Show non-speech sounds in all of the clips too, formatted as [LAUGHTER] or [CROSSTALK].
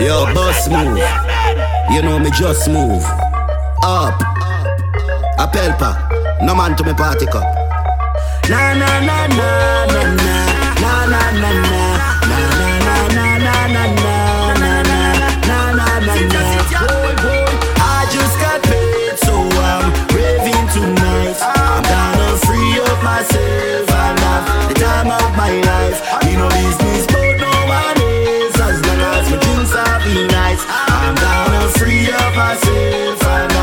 Yo, bus move. You know me just move. Up. A pelpa. No man to me party cup. Na na na na na na na na na na throat never dry.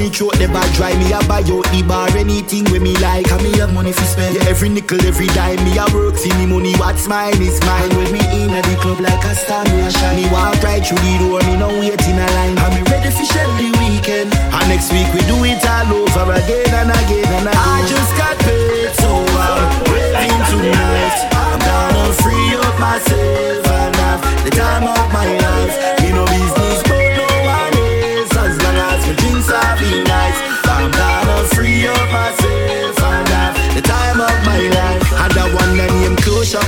Me treat the bag, drive me a buy out the bar, anything with me like. And me have money for spend. Yeah, every nickel, every dime. Me a work for me money. What's mine is mine. When me in at the club like a star, me a shine. Me walk right through the door. Me no wait in a line. And me ready for shell the weekend. And next week we do it all over again and again and again. I just got paid, so I'm raving tonight. I'm gonna free up myself and the time of my life.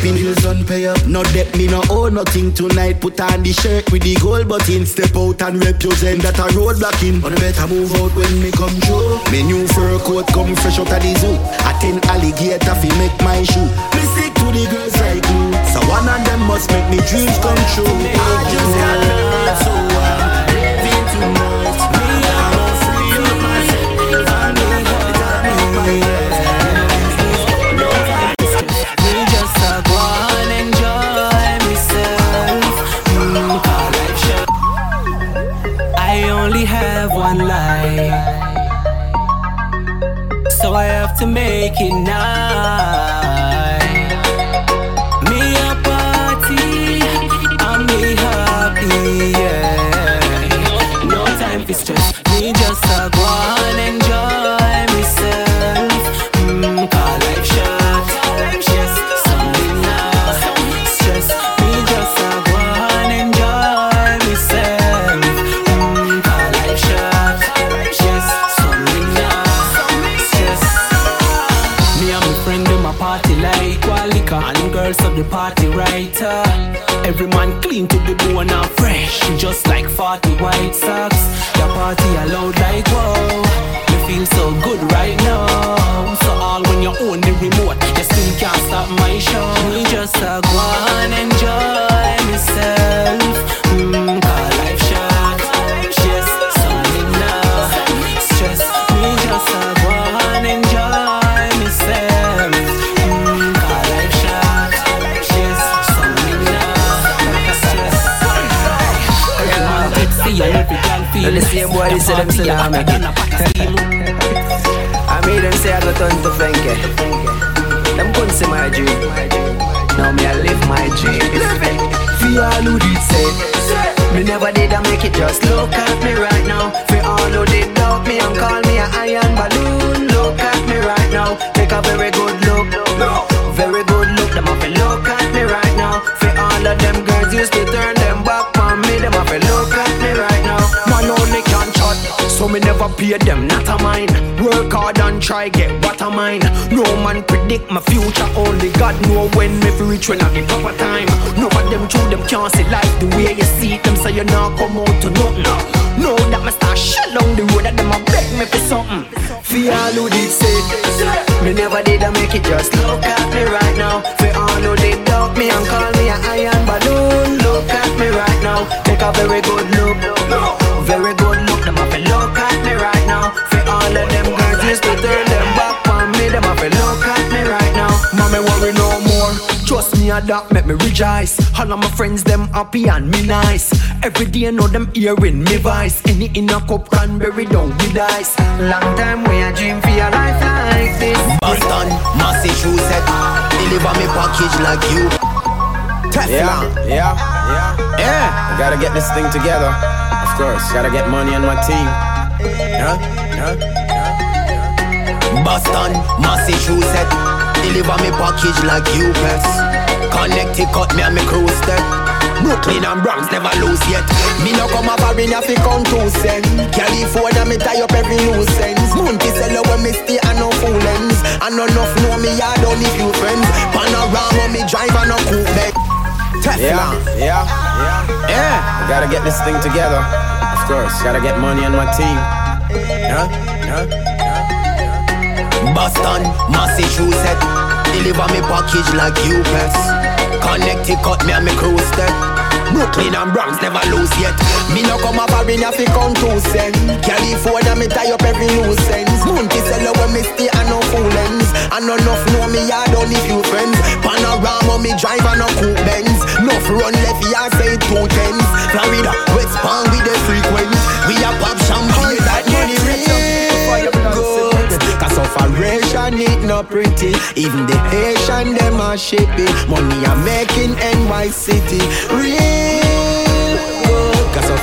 Shopping bills on pay up. No debt, me no owe nothing tonight. Put on the shirt with the gold button. Step out and represent that a road blocking. But I better move out when me come through. Me new fur coat come fresh out of the zoo. I ten alligator fi make my shoe. Me to the girls like glue. So one of them must make me dreams come true. I just got love so to make it now. Them. I made them say I got turn to Fenke. Them couldn't see my dream. Now me I live my dream. For all who did say, me never did I make it. Just look at me right now. For all who did doubt me and call me a iron balloon. Look at me right now. Take a very good So me never pay them, not a mine. Work hard and try get what a mine. No man predict my future, only God know when me fi reach when at the proper time. No of them true, them can't see life the way you see. Them say you not come out to nothing. Know that me start shut down the road, that them a beg me for something. For all who did say, me never did I make it. Just look at me right now. For all who did doubt me and call me a iron balloon. Look at me right now. Take a very good look. Trust me, that make me rejoice. All of my friends, them happy and me nice. Every day, know them hearing me voice. Any in a cup cranberry down with ice. Long time we a dream for a life like this. Boston, Massachusetts. Deliver me package like you. Teflon. Yeah, yeah, yeah. I gotta get this thing together. Of course, gotta get money on my team. Yeah, yeah. Boston, Massachusetts. Deliver me package like UPS. Connecticut, me and me crew step. Brooklyn and Bronx never lose yet. Me no come a foreign if count two cents. California me tie up every loose ends. Monkey sell when me stay and no fool ends. And no enough know me I don't need few friends. Panorama me drive and no coupe bed. Yeah, yeah, yeah, yeah. I gotta get this thing together. Of course, gotta get money on my team. Yeah, yeah, yeah. Boston, Massachusetts, deliver me package like UPS. Connecticut, me and me crew step. Brooklyn and Bronx never lose yet. Me no come up a foreign fi come two cent. California me tie up every loose ends. Monkey sell when me stay and no. And no enough know me I don't need few friends. Panorama me drive and no coupe Benz. Enough run left ya say two tens. Florida, West Palm with the frequent. We a pop champagne that money real good. Cause operation it no pretty. Even the Haitian them are shipping. Money I'm making NY City real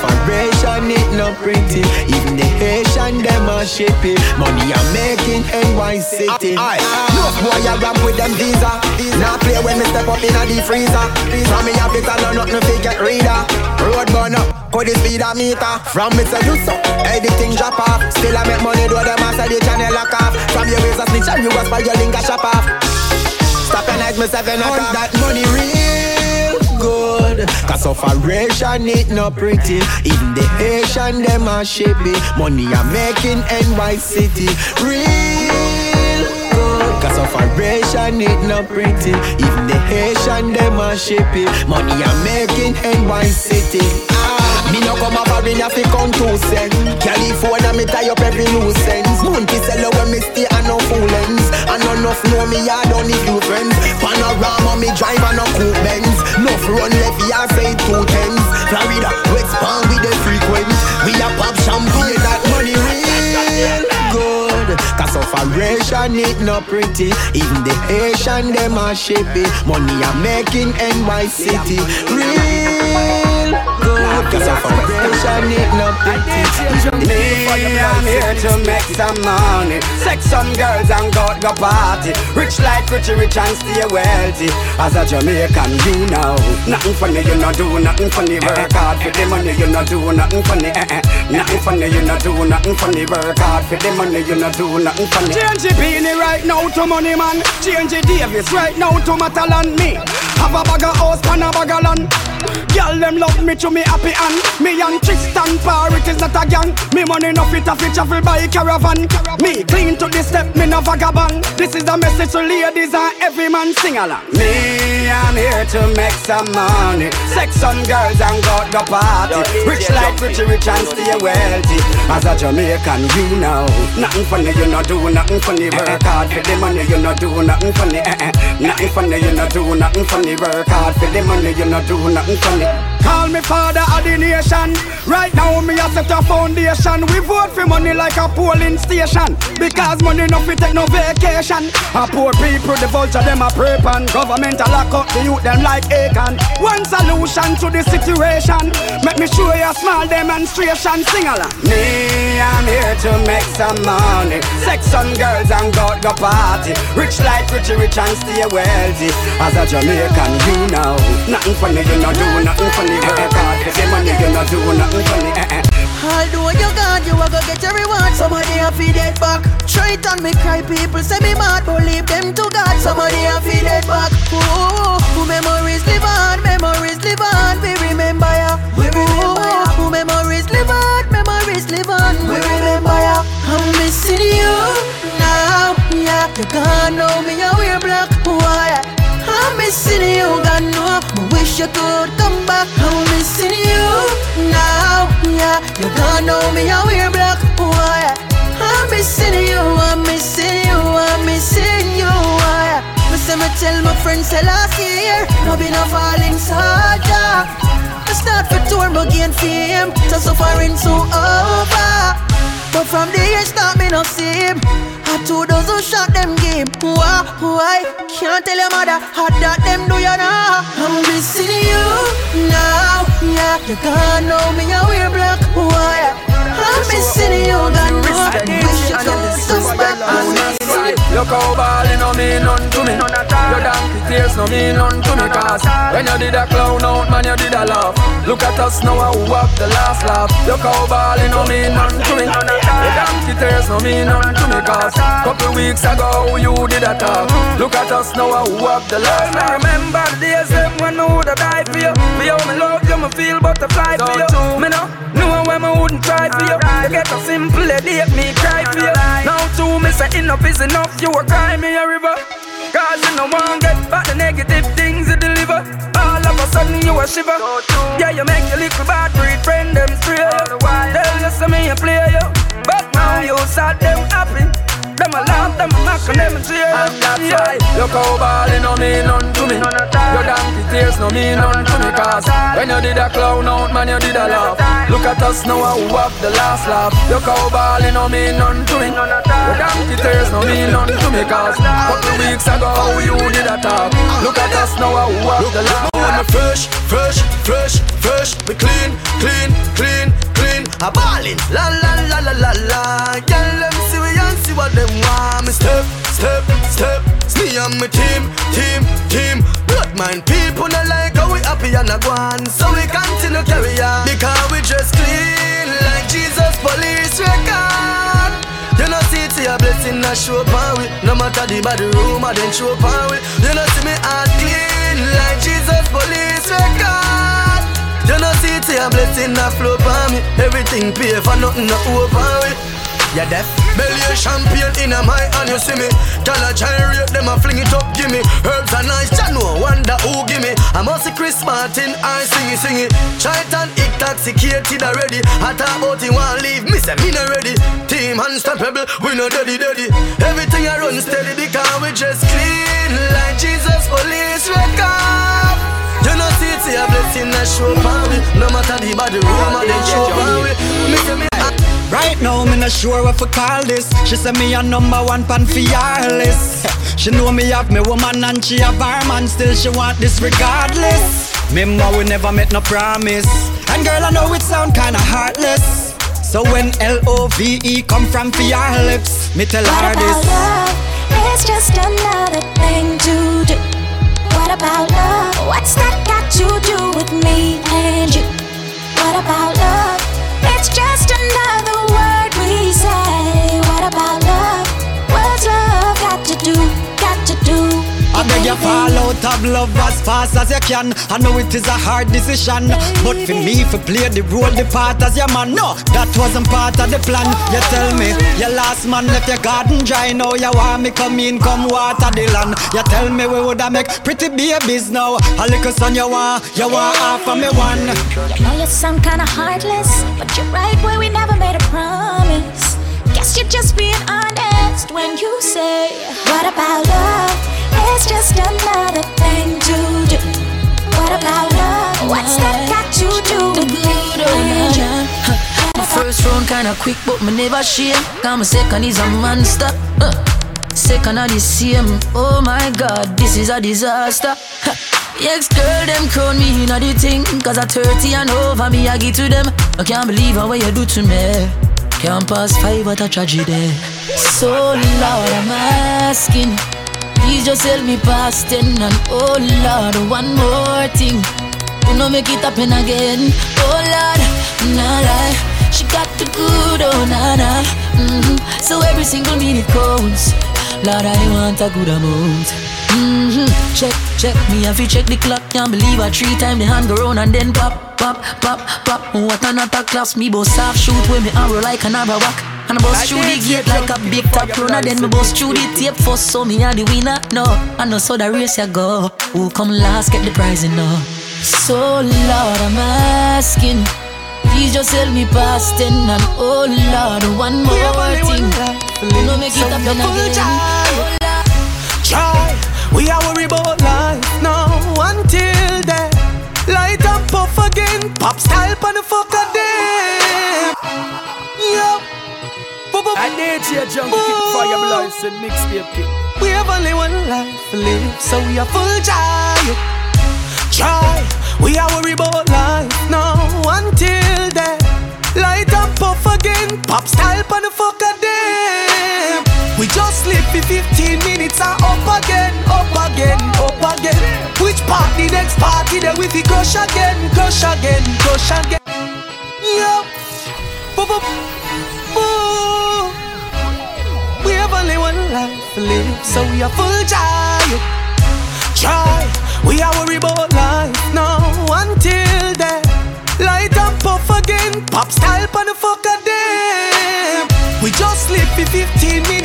operation it no pretty. Even the Haitian them are shipping. Money I'm making NY City. Aye, no boy I rap with them visa. Now play when me step up in a the freezer. From me have it and no nothing fake get reader. Road burn up, put the speed a meter. From me say do so, everything drop off. Still I make money, do them I say the channel lock off. From your waist a snitch and you was by your link a shop off. Stop and ask myself and I that money real good. Cause operation it no pretty. Even the Haitian them are shipping. Money I'm making NY City real good. Cause operation it no pretty. Even the Haitian them are shipping. Money I'm making NY City. Me no come a foreign fi come two cent. California me tie up every loose ends. Monkey sell when me stay and no foolens. And no enough know me I don't need few friends. Panorama me drive and no coupe Benz. Enough run left ya say two tens. Florida, West Palm with the frequent. We a pop champagne that money real good. Cause operation it no pretty. Even the Haitian them are shipping. Money I'm making NY City real Cause operation it no pretty. Me, I'm here to make some money. Sex some girls and go go party. Rich like rich, rich and stay wealthy. As a Jamaican, you know, nothing funny, you not do nothing funny. Work hard for the money, you not do nothing funny. Eh, eh. Nothing funny, you not do nothing funny. Work hard for the money, you not do nothing funny. Change beanie right now to money man. Change Davis right now to Matalan me. Have a bag of house and a bag of land. Girl, them love me to me happy and Me and Tristan Parr, it is not a gang. Me money no fit a fit travel by caravan. Me clean to the step, me no vagabond. This is the message to ladies and every man sing along. Me, I'm here to make some money. Sex some girls and go the party. Rich like rich, rich and stay wealthy. As a Jamaican, you know. Nothing funny, you not do nothing funny. Work hard for the money, you not do nothing funny. Eh, eh. Nothing funny, you not do nothing funny Work hard for the money, you not do nothing funny Call me father of the nation. Right now me a set a foundation. We vote for money like a polling station. Because money no fit take no vacation. A poor people the vulture them a prep and Government a lock up the youth them like Acon One solution to the situation. Make me show you a small demonstration. Sing along. Me I'm here to make some money. Sex some girls and go go party. Rich like rich rich and stay wealthy. As a Jamaican you know. Nothing funny you no do nothing funny Work hard for the money you no do nothing funny eh, eh. Although you gone, you a go get your reward. Somebody a feed it back. Try it on me, cry. People say me mad, but leave them to God. Somebody a feed it back. Ooh, ooh, memories live on, memories live on. We remember ya. We remember ya. Ooh, memories live on, memories live on. We remember ya. I'm missing you now. Yeah, you gone now. Me wear black. Why? I'm missing you, God no. I wish you could come back. I'm missing you now. Yeah, you gone know me. I wear black. Why? I'm missing you. I'm missing you. I'm missing you. Why? Me say me tell my friends say last year, no be no falling soldier. I start for tour, but gain fame. So suffering so over. But from the year start me no see him. I two dozen shot them game. Why? Why? Can't tell your mother how that them do you now. I'm missing you now. Yeah, you gone know me. I wear black. Why? I'm missing you. God know. I wish you could come back. I'm missing you. Look how ballin' no mean none to me Your donkey tears no mean none to me Cause when you did a clown out man you did a laugh Look at us now who have the last laugh Look how ballin' no mean none to me Your donkey tears no mean none to me Cause couple weeks ago you did a talk Look at us now who have the last laugh I remember the days them when who woulda die for you. For you, me love you, me feel butterfly for you. Me no know when me wouldn't try for you. You get a simple headache, me cry for you. Now two, me say enough is enough. You a cry me a river. Cause you no want get back the negative things you deliver. All of a sudden you a shiver. Yeah, you make your little bad breed friend them stray. Tell you some me a play you, but now you sad them happy. Them a laugh, them a mock, and them a cheer. And that's why your cow ballin' no mean none to me. Your donkey tears no mean none to me. Cause when you did a clown out, man, you did a laugh. Look at us now, who have the last laugh. Your cow ballin' no mean none to me. Your donkey tears no mean none to me. Cause couple weeks ago, how you did a talk. Look at us now, who have the last laugh. fresh, fresh, fresh, fresh. Me clean, clean, clean, clean. A ballin', la la la la la la. Girl, me see we and see what them want. Me step, step, step. Me and my team, team, team. Blood mind people not like how we happy and a gone. So we continue carry on because we just clean like Jesus police record. You know see it a blessing a show upon we. No matter the bad I then show upon we. You know see me heart clean like Jesus police record. You know see it a blessing a flow upon me. Everything pay for nothing no over we. Yeah, deaf. Belly a champion in a my hand, you see me. Tell a rate them a fling it up, give me. Herbs are nice, ya know, wonder who give me. I must see Chris Martin, I sing it, sing it. Chitan, intoxicated already. I talk about it, want leave, me say me ready. Team unstoppable, we no dirty, dirty. Everything I run steady because we just clean like Jesus police show upon me. No matter the body room, I then show upon me. Me say me. Right now, me not sure what to call this. She say me a number one pan for your list. She know me have me woman and she have her man. Still she want this regardless. Remember we never met no promise. And girl, I know it sound kinda heartless. So when L-O-V-E come from for your lips, me tell what her this. Love? It's just another thing to do. What about love? What's that got to do with me and you? What about love? It's just another you fall out of love as fast as you can. I know it is a hard decision, but for me, for play the role, the part as your man, no, that wasn't part of the plan. You tell me, your last man left your garden dry. Now you want me come in, come water the land. You tell me we woulda make pretty babies now. A little son you want, you want half of me one. You know you sound kinda heartless, but you're right where we never made a promise. You're just being honest when you say, What about love? It's just another thing to do. What about love? What's that got to do with me? My first round kinda quick, but me never shame. Cause my second is a monster. Uh. Second of the same. Oh my god, this is a disaster. Ex girl, them crown me in the thing. Cause at 30 and over me, I give to them. I can't believe how what you do to me. Can't pass five at a tragedy. So Lord, I'm asking. Please just help me past ten and oh Lord, one more thing. You know make it happen again. Oh Lord, nah lie. She got the good, oh nah nah. Mm-hmm. So every single minute counts. Lord, I want a good amount. Mm-hmm. Check, check me if you check the clock. Can't believe I three time the hand go round and then pop, pop, pop, pop. What another class me boss half shoot when me arrow like an arrow whack. And I bust through the gate like a big top runner. Then me bust through the tape first, so me are the winner. No, I know so the race ya go. Who come last get the prize, you know. So Lord, I'm asking. Please just help me past ten and oh Lord, one more thing. You know make it happen again. Try, we are worry about life now until then. Light up puff again, pop style on the fuck of them. Yup. I need you, junkie kick fire blast and mixtape kick. We have only one life to live, so we are full joy. Try, we are worry about life now until then. Light up puff again, pop style on the fuck of them. We every 15 minutes are up again, up again, up again. Which party, next party there we the crush again, crush again, crush again. Yup. Boop, boop, boop. We have only one life to live, so we are full joy. Try, we are worried about life now until then. Light up, puff again, pop style.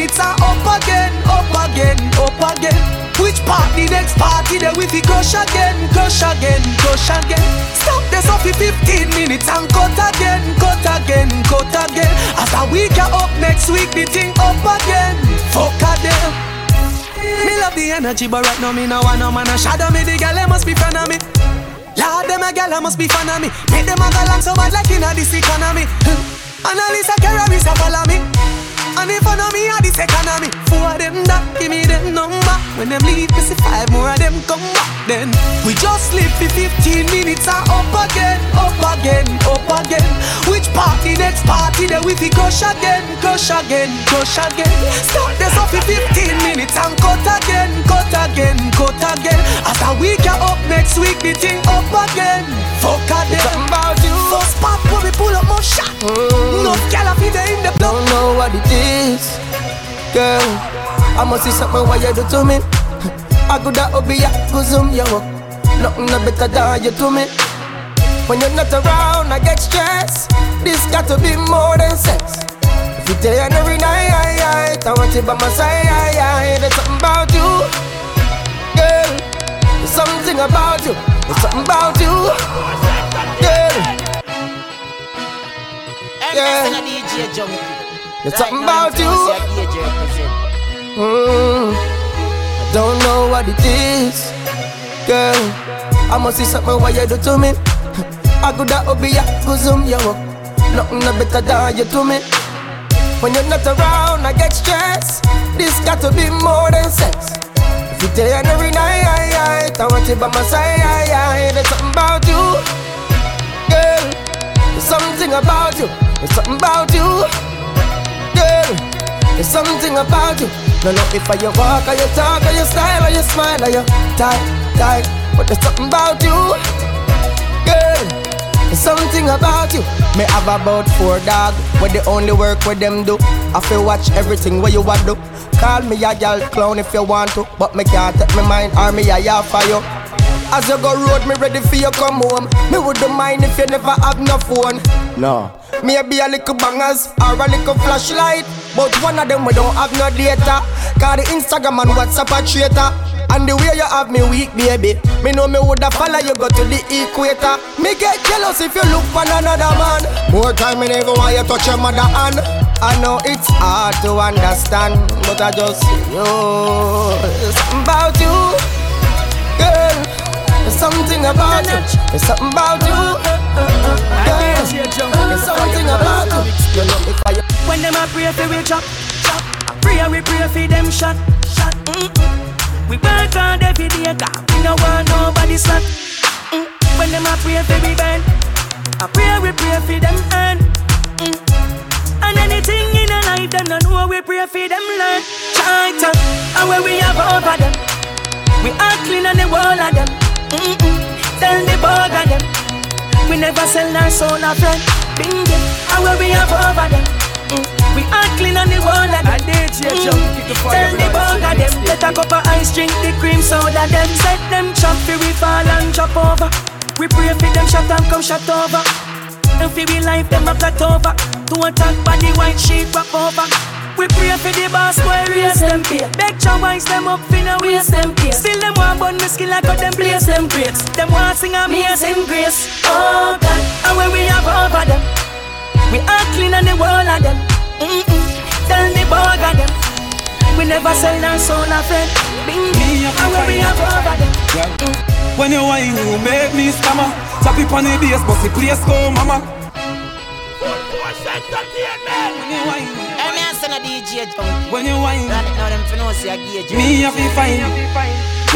15 minutes and up again, up again, up again. Which party next party that we fi crush again, crush again, crush again. Stop this off for 15 minutes and cut again, cut again, cut again. After we get up next week, the thing up again. Fuck a them. Me love the energy, but right now me no want no man a shadow me. The girl they must be fan of me. Lord, them a gal I must be fan of me. Make them a i'm so bad like inna this economy. [LAUGHS] Annalisa terrorists a follow me. And if I know me, I this economy. Four of them that give me them number. When them leave, me see five more of them come back. Then we just live for 15 minutes and up again, up again, up again. Which party next party that we fi crush again, crush again, crush again. Start this off for 15 minutes and cut again, cut again, cut again. After we get up next week, the thing up again. Fuck again. Something about you. First pop when we pull up more shot. Mm. No gal fi there the. Don't know what it is, girl. I must see something what you do to me. [LAUGHS] I could have be a bosom, you walk. Nothing no better than you to me. When you're not around, I get stressed. This got to be more than sex. If you day and every night, I, want you by my side. There's something about you, girl. There's something about you. There's something about you, Yeah. There's something about you. Mm, I don't know what it is, girl. I must see something what you do to me. I could have be a bosom, you walk. Nothing no better than you to me. When you're not around, I get stressed. This got to be more than sex. If you day and every night, I, want you by my side. There's something about you, girl. There's something about you. There's something about you, girl. There's something about you. No, no, if I you walk, or you talk, or you style, or you smile, or you tight, tight. But there's something about you, girl. There's something about you. Me have about four dog, where the only work where them do. I feel watch everything where you want do. Call me a gal clown if you want to, but me can't take my mind or me a for you. As you go road, me ready for you come home. Me wouldn't mind if you never have no phone. No. Maybe a little bangers or a little flashlight. But one of them we don't have no data. Cause the Instagram and WhatsApp a traitor. And the way you have me weak, baby. Me know me woulda follow you go to the equator. Me get jealous if you look for another man. More time me never want you touch your mother hand. I know it's hard to understand, but I just you. Something about you, girl. There's something about you. There's something about you. Something about you. You know if I When them a pray for we chop, chop. Pray we pray for them shot, shot. Mm-mm. We work hard every day, God. We no want nobody slack. Mm. When them a pray for we burn, I pray we pray for them earn. Mm. And anything in a life, them no know we pray for them learn. China, and where we have over them, we are clean on the wall of them. Mm-mm. Tell the bug of them, we never sell our soul a friend. Bingo, and where we have over them. Mm. We are clean on the wall of them. Mm. Tell the bug of them, let a cup of ice drink the cream soda. Them set them chop we fall and chop over. We pray for them shot and come shot over. And fi we life them a cut over. To attack body white sheet wrap over. We pray for the boss boy raise them pay. Beg your wise them up finna waste them pay. Still them want bun me skill like got them place them grapes. Them want sing amazing grace. Oh God, and when we have over them, we are clean on the wall of them. Mm-mm. Tell the bug of them, we never sell our soul a friend. Bingo, and when we have over them. Yeah. Mm. When you whine, you make me stammer. Tap it on the bass, but the place go mama. When you whine, Hey, me a send a DJ jump. when you whine, Right now them finna see a gauge. me have to fine.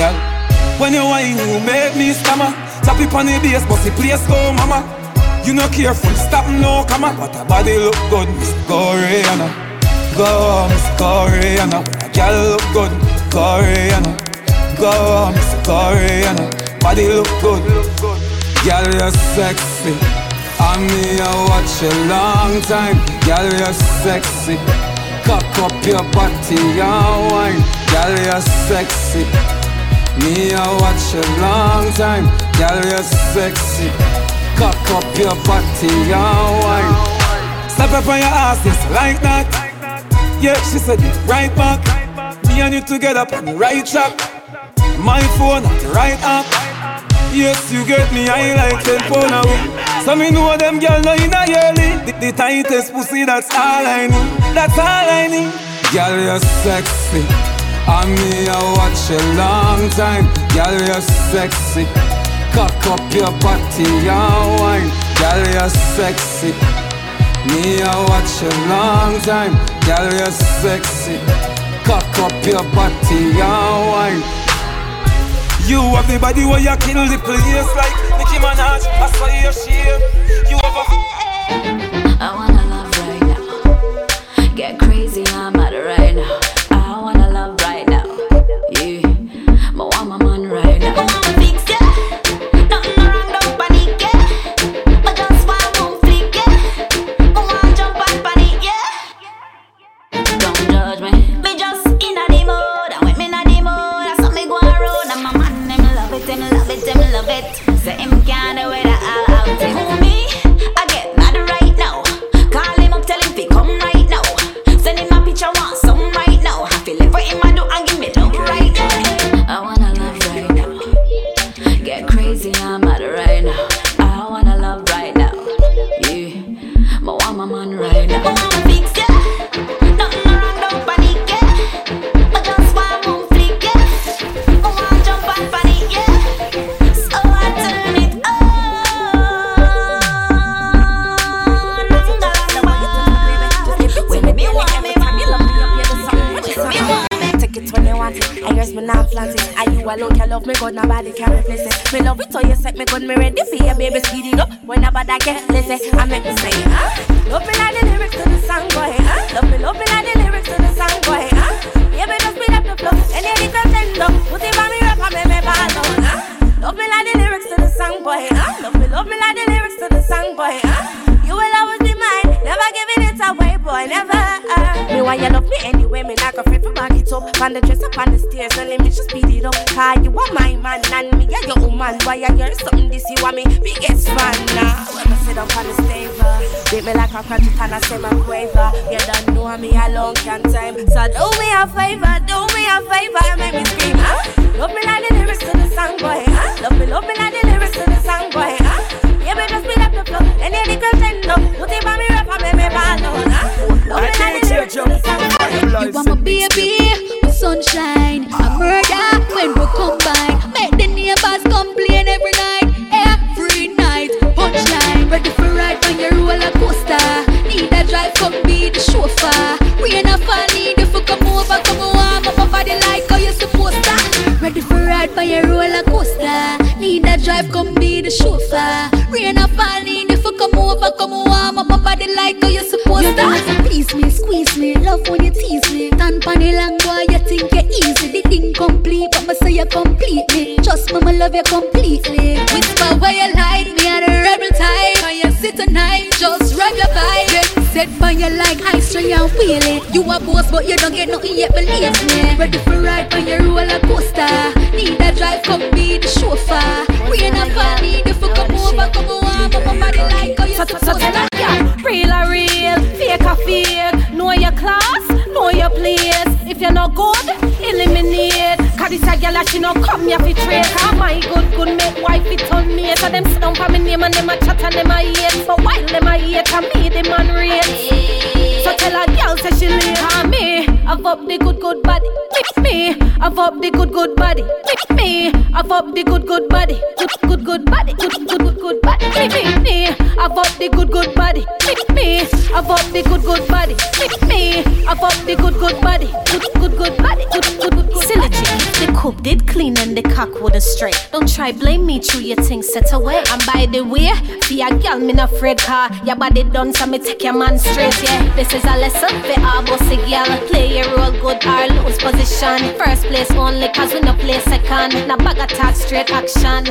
Yeah. When you whine, you make me stammer. Tap it on the bass, but the place go mama. You no careful, stop no come But a body look good, Miss Koreana. Go, Miss Koreana. When a girl look good, Koreana. Go, Miss Koreana. Body look good. Girl, you're sexy. And me, I watch a long time. Girl, you're sexy. Cock up your body and wine. Girl, you're sexy. Me, I watch a long time. Girl, you're sexy. Cock up your body and wine. Step up on your ass, yes, like that. Yeah, she said it right back. Me and you together on the right track. My phone on the right app. Yes, you get me, I like them. So me know them girl no in a yearly. The, the tightest pussy, that's all I need. That's all I need. Girl, you're sexy. I me, I watch a long time. Girl, you're sexy. Cock up your party, you're wine. Girl, you're sexy. Me, I watch a long time. Girl, you're sexy. Cock up your party, you're wine. You have the body where you kill the place like Nicki Minaj. I saw your shape. You have a. I wanna love right now. Get crazy, I'm out right now. I've up the good good body. Me, I've up the good good body. Good good good body. Good good good good body. Me, me, I've up the good good body. Me, I've up the good good body. Me, I've up the good good body. Good good good body. Good good good. Synergy. The cook did clean and the cock wouldn't straight. Don't try blame me through your things set away. And by the way, be a girl, me not afraid car. Your body done, so me take your man straight, yeah. This is a lesson for all bossy girl. Play your role good or lose position. First place only, cause we no play second. Now bag attack, straight action.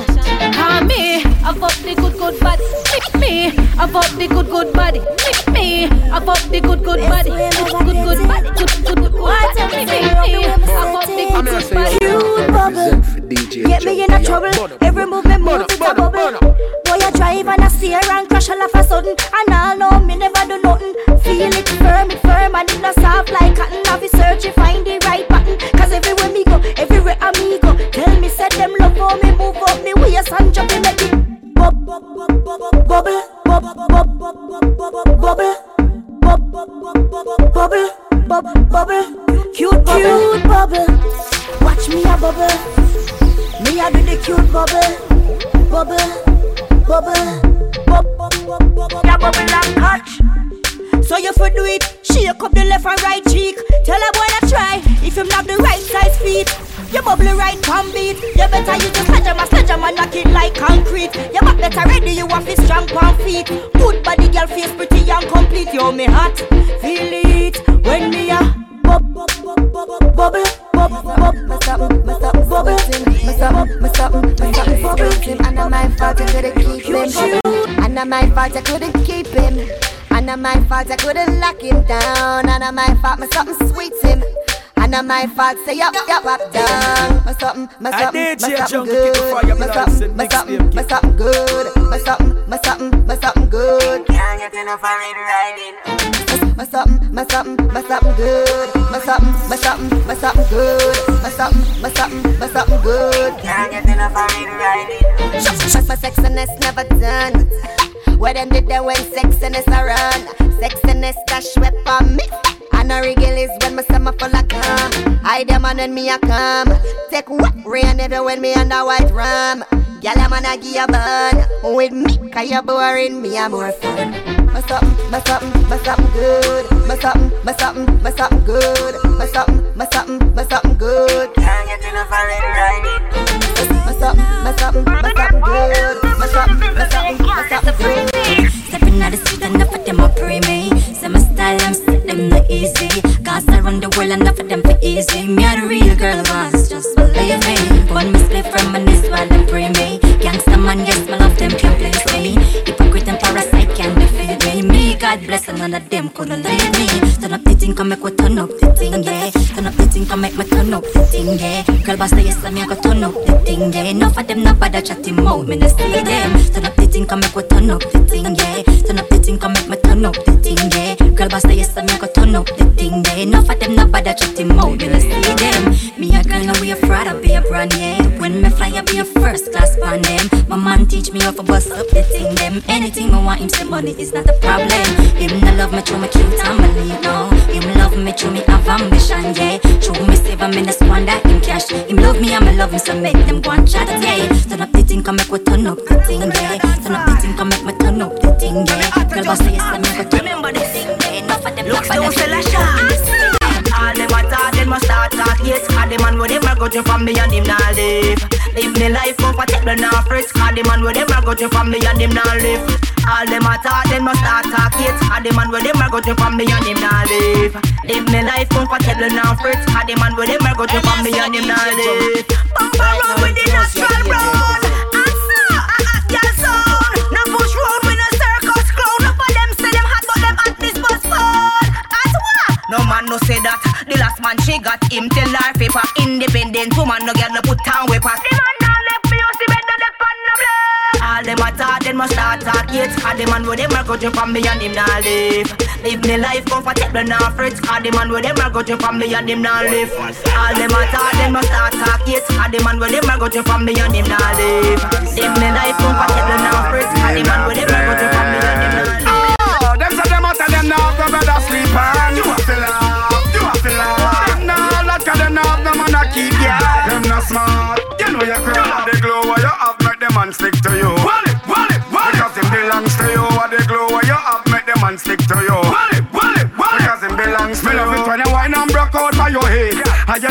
Call me, I've the good, good body. Lick me, I've the good, good body. Lick me, I've the good, good body. Good, good, body. Good, good, good body. Lick me, I've the good, good body. Cute bubble. DJ Get me in a trouble. Every movement moves it's a bubble. Boy, I drive and I steer and crash all of a sudden. And I know me never do nothing. Feel it firm, it firm, and it not soft like cotton. I be searching, find the right button. Cause everywhere me go, everywhere I me go. Tell me, set them love for me, move up me waist and jump in make it. Bubble, bubble, bubble, bubble, bubble bubble, bubble, bubble, bubble, cute cute bubble. Watch me a bubble. Me do the cute bubble, bubble, bubble, bubble, bubble, bubble and. So you for do it, shake up the left and right cheek. Tell a boy to try if you have the right size feet. You bubble right can beat. You better use the sledgehammer, sledgehammer knock it like concrete. You back better ready, you have to strong on feet. Good body, girl face pretty and complete. You me hot, feel it when me a bubble, bubble, bubble, bubble, bubble, mess up, bubble, mess up, mess up, mess up, bubble. And not my fault, I couldn't keep him. And not my fault, I couldn't keep him. And not my fault, I couldn't lock him down. And not my fault, my something sweet him. And not my fault, say up, up, up, down. My something, my something, my something good. My something, my something, my something good. My something, my something, my something good. Can't get enough of it riding. My something, my something, my something good. My something, my something, my something good. My something, my something, my something good. Can't get enough of it riding. My sexiness never done. What them did they when sexiness around? Sexiness dash whip on me. And a regal is when my summer full of calm. I them on when me a come. Take what rain every when me under white rum. Gyal I'm gonna give a bun with me, cause you boring me a more fun. My something, my something, my something good. My something, my something, my something good. My something, my something, my something good. Can't get enough of it riding. My something, my something, my something good. My something, my something, my something good. Stepping out the street, enough of them a pre me. My style, I'm set them not easy. Cause I run the world, enough of them for easy. Me a the real girl once, just believe me. One me split from my nest while them pre me. Gangsta man, yes, my love them can't please me. God bless, and none of them couldn't leave me. Turn up the thing, come make we turn up the thing, yeah. Turn up the thing, come make me turn up the thing, yeah. Girl, boss, yes, I me I go turn up the thing, yeah. Enough of them, not bad, I chat him out, me no see them. Turn up the thing, come make we turn up the thing, yeah. Turn up the thing, come make me turn up the thing, yeah. Girl, boss, yes, I me I go turn up the thing, yeah. Enough of them, not bad, I chat him out, me no see them. Me a girl, no we afraid of be a brand, yeah. A first class pan them. My man teach me how to bust up the thing, them. Anything I want him say money is not a problem. Him no love me through me cute and believe no. Him love me through me have ambition, yeah. Through me save him in the squander him cash. Him love me me love him so make them go and chat, yeah. Turn up the thing, come make we turn up the thing, yeah. Turn up the thing, come make me turn up the thing, yeah. Girl, boss say yes, man with them a go to from me and him not live. Live me life comfortable now frisk Cause the man with them a go to from me and him not live. All them a talk, them a start talk Yes, cause the man with them a go to from me and him not live. Live me life comfortable now frisk Cause the man with them a go to from me and him not live. Bumper road with the natural road last man she got him tell her paper. Independent woman no girl no put on weapon. The man now left me you see better the pan no blame. All them a talk them must start talk yet Cause the man with them a go to from me and him now live. Live me life comfortable now fret Cause the man with them a go to from me and him now live. All them a talk them must start talk yet Cause the man with them a go to from me and him now live. Live me life comfortable now fret Cause the man with them a go to from me and him now live. Oh, them say them out of them now, go better sleep on. You have to smart, you know you cry. The glow what you have, make them man stick to you. Wallet, wallet, wallet. Because them belongs to you. What the glow what you have, make them man stick to you.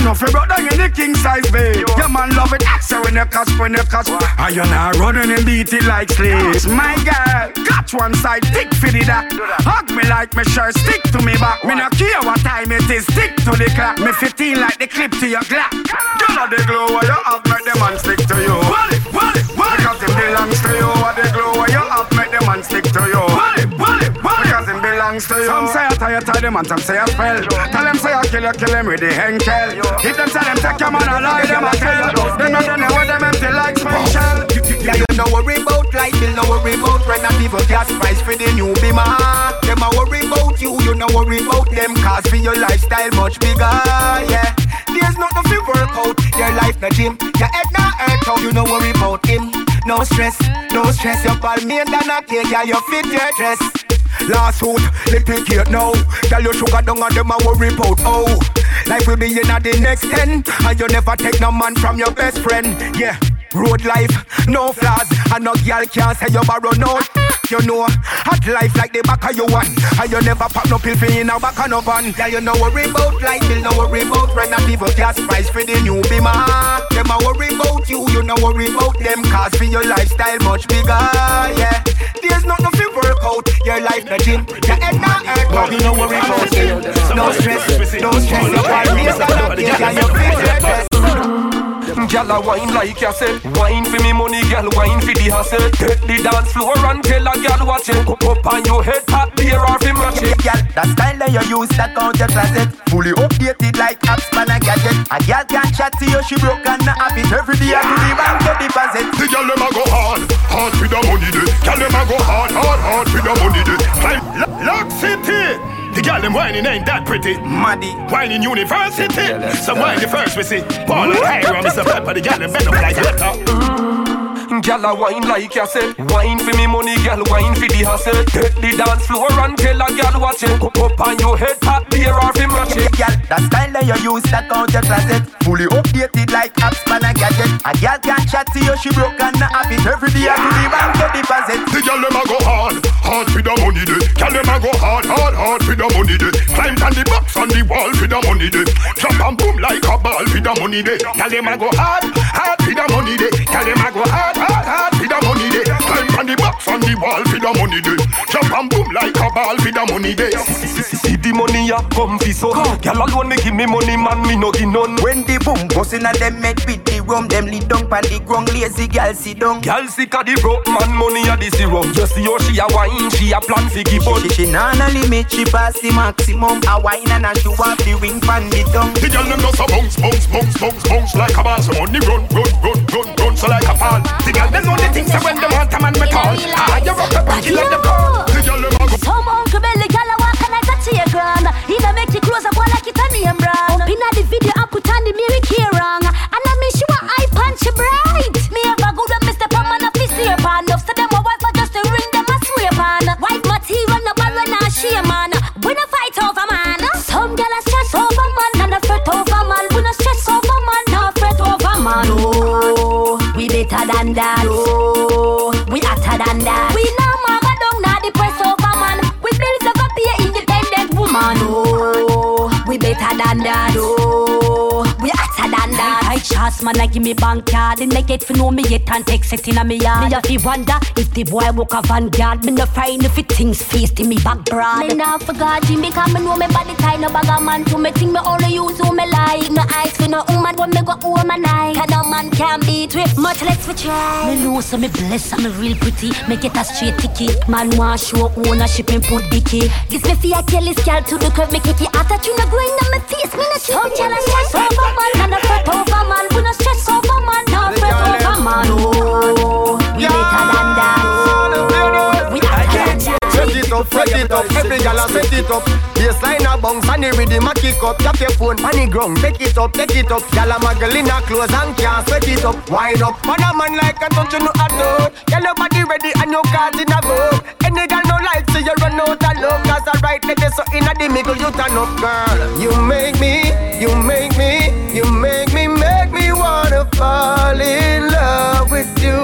You fi broke down in the king size bed. Your man love it, so when you catch, when you catch. And you not running and beat it like slaves. My girl, catch one side, thick for the that. Hug me like me shirt, stick to me back. Me no care what time it is, stick to the clock. Me 15 like the clip to your Glock. You know the glow what you have, make them man stick to you. Wallet, wallet, wallet. Because them belongs to you. What the glow what you have, make them man stick to you. Wallet, wallet, wallet. Because them belongs to you. Some say Tie, you tie them, and some say I spell. Tell them say I kill you, kill them with the henkel. If them say them take your man alive, them I tell. Them not done what them empty like special. Yeah, you no worry about light bill, no worry about rent and the people gas price for the new bima. Them a worry about you, you no worry about them. Cause for your lifestyle much bigger, yeah. There's nothing to work out. Your life no gym, your head not hurt out. You no worry about him. No stress, no stress. Your pal me and I take ya, you fit your dress. Last suit, little kid now. Tell your sugar down and them a worry about oh. Life will be in at the next ten, and you never take no man from your best friend. Yeah. Road life, no flaws, and no girl can't say you borrow no. You know, hot life like the back of your one, and you never pop no pill for in a back of no van. Yeah, you know worry about life, you know worry about rent and people gas price for the new bima. Them a worry about you, you know worry about them, cause for your lifestyle much bigger, yeah. There's nothing to work out, your life the gym, your head not hurt, but you know worry about you. No stress, no stress, your body is yeah, you feel your best. Gyal a wine like you said Wine for me money, gyal wine for the hustle. Take the dance floor and tell a gyal watch it. Cup up on your head, top beer or fi match it. Gyal, that style that you use, that count your closet Fully updated like apps, man a gadget. A gyal can chat to you, she broke and not have it. Every day I do the bank to deposit. The gyal dem a go hard, hard for the money day Gyal dem a go hard, hard, hard for the money day Climb Lock City. the girl them whining ain't that pretty. Muddy. Whining university. Some whine the first we see. Ball and Hiram, Mr. Pepper, the girl them bend up like letter. Gyal a wine like you said Wine for me money, gyal wine for the hustle Take the dance floor and tell a gyal watch it. Cup up on your head, top beer or fi match it. Gyal, that style that you use, that count your closet. Fully updated like apps, man a gadget. A gyal can chat to you, she broke and not have it Every day I do the bank to deposit. The gyal dem a go hard, hard for the money day Gyal dem a go hard, hard, hard for the money day Climb on the box on the wall for the money day Jump and boom like a ball for the money day Gyal dem a go hard, hard for the money day Gyal dem a go hard, hard, hard for the money day Climb on the box on the wall for the money day Jump and boom like a ball for the money day See the money ya come fi so. Gyal alone me give me money man me no give none. When the boom bustin' and them make with the rum Them lead down pan the ground lazy gyal sit down. Gyal sick of the broke man money a the serum You see how she a wine she a plan fi give up. She, she nah no limit she pass the maximum. A wine and a show off the ring pan the tongue The gyal them just a bounce, bounce, bounce, bounce, bounce like a ball So money run, run, run, run, run so like a fall. The gyal them know the things that when them want a man me call. Ah, you rock the body like the ball The gyal them go Some uncle belly gal a walk like a tearground He da make you close up like it a name brown Inna the video I put on the Mary Kay wrong. And I make sure I punch you I chance man I give me bank card. And they get for know me yet and text it in a me yard. Me have to wonder if the boy walk a vanguard. Me no find if it things face to me back broad. Me not forgot Jimmy Because me know me body tight. No bag a man to me think me only use who me like. No eyes for no woman when me go home a night. And no man can beat with much less for try. Me know so me bless and me real pretty. Me get a straight ticket. Man want show ownership and put dicky This me fi a tell this girl to the curve Me kick it. Out that you no grind on me face Me no cheat Some jealous stress over man And no fret over man We no stress over man No fret over man No We better than that We hotter than that Set it up, set it up, every gal set it up. Baseline a bounce and the rhythm a kick up. Tap your phone on the ground, take it up, take it up. Gal a muggle in clothes and can't sweat it up. Wind up, man a man like a touch you know a note. Gal your body ready and your card in a boat. Any gal no like so you run out of love. Cause I right let so in a the middle you turn up, girl. You make me, you make me, you make me, make me wanna fall in love with you.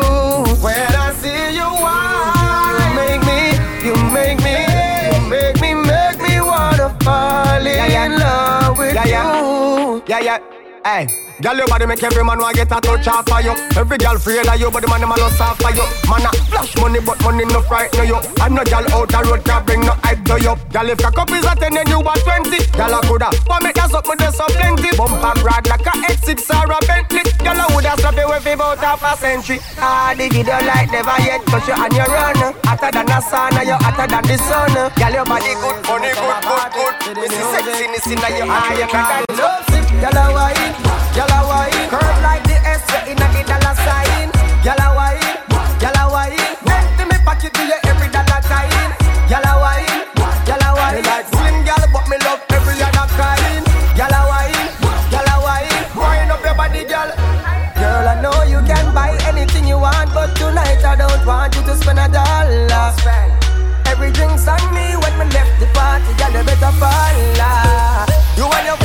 When I see you, why you make me, you make me, you make me, make me wanna fall in love with you. Yeah, yeah. Hey, girl, your body make every man want get a touch off of you. Every girl afraid of you, but the man them a lust off of you. Man a flash money, but money no frighten you. And no girl out the road can bring no hype to you. Girl, if your cup is a ten and you are twenty, girl a coulda want make that up with so plenty. Bumper broad like a X6 or a Bentley. Girl a woulda slap you with about half a century. Ah, the video like never yet touch you and you run. Hotter than the sun, you hotter than the sun. Girl, your body good, funny good, good, good. We see sexiness in your eye, you can't love it. Girl a gyal a wine. Curve like the S, dollar sign. Gyal a wine, gyal a wine. You every dollar. Gyal a wine, gyal a wine. Like slim gyal, but me love every other kind. Gyal a wine, gyal a wine. Wind up your body, gyal. Girl, I know you can buy anything you want, but tonight I don't want you to spend a dollar. Every drink's on me when me left the party, girl, you better fall. You and your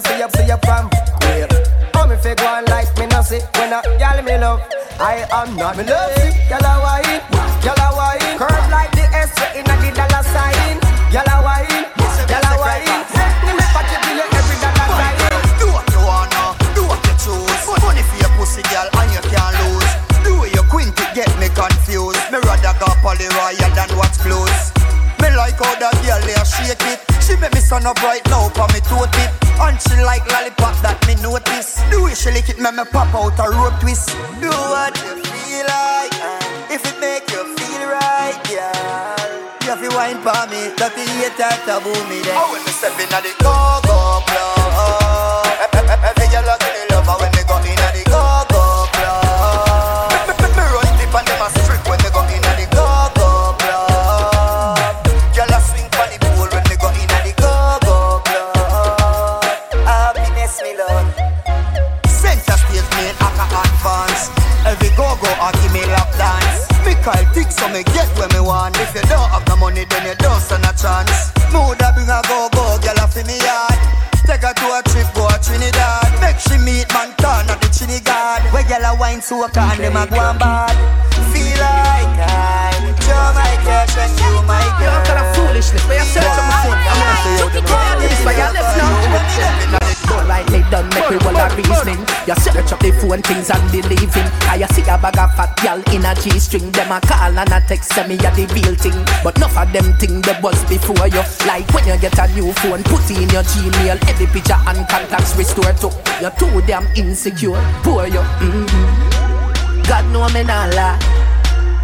me see you, see you from where? How me fake one like me no see when a girl me love. I am not me love sick, girl a wine, girl a wine. Curve like the S inna the dollar sign, girl a wine, girl a wine. Me back you till you every dollar sign. Do what you wanna, do what you choose. Money for your pussy, girl, and you can't lose. Do what you quint get me confused. Me rather go poly royal than watch blues. Me like how that girl there shake it. She make me stand up right now for me toe tip. And she like lollipop that me notice. The way she lick it, make me pop out a road twist. Do what you feel like, and if it make you feel right, girl. You have to wine for me, that the hater taboo me then. Oh, when me step inna the go-go the phone things and believe in. You see a bag of fat gal in a G-string. Them a call and a text me a the real thing. But enough of them thing they buzz before you. Like when you get a new phone, put in your Gmail. Every picture and contacts restore to. You're too damn insecure. Poor you. Mm-hmm. God know me not lie.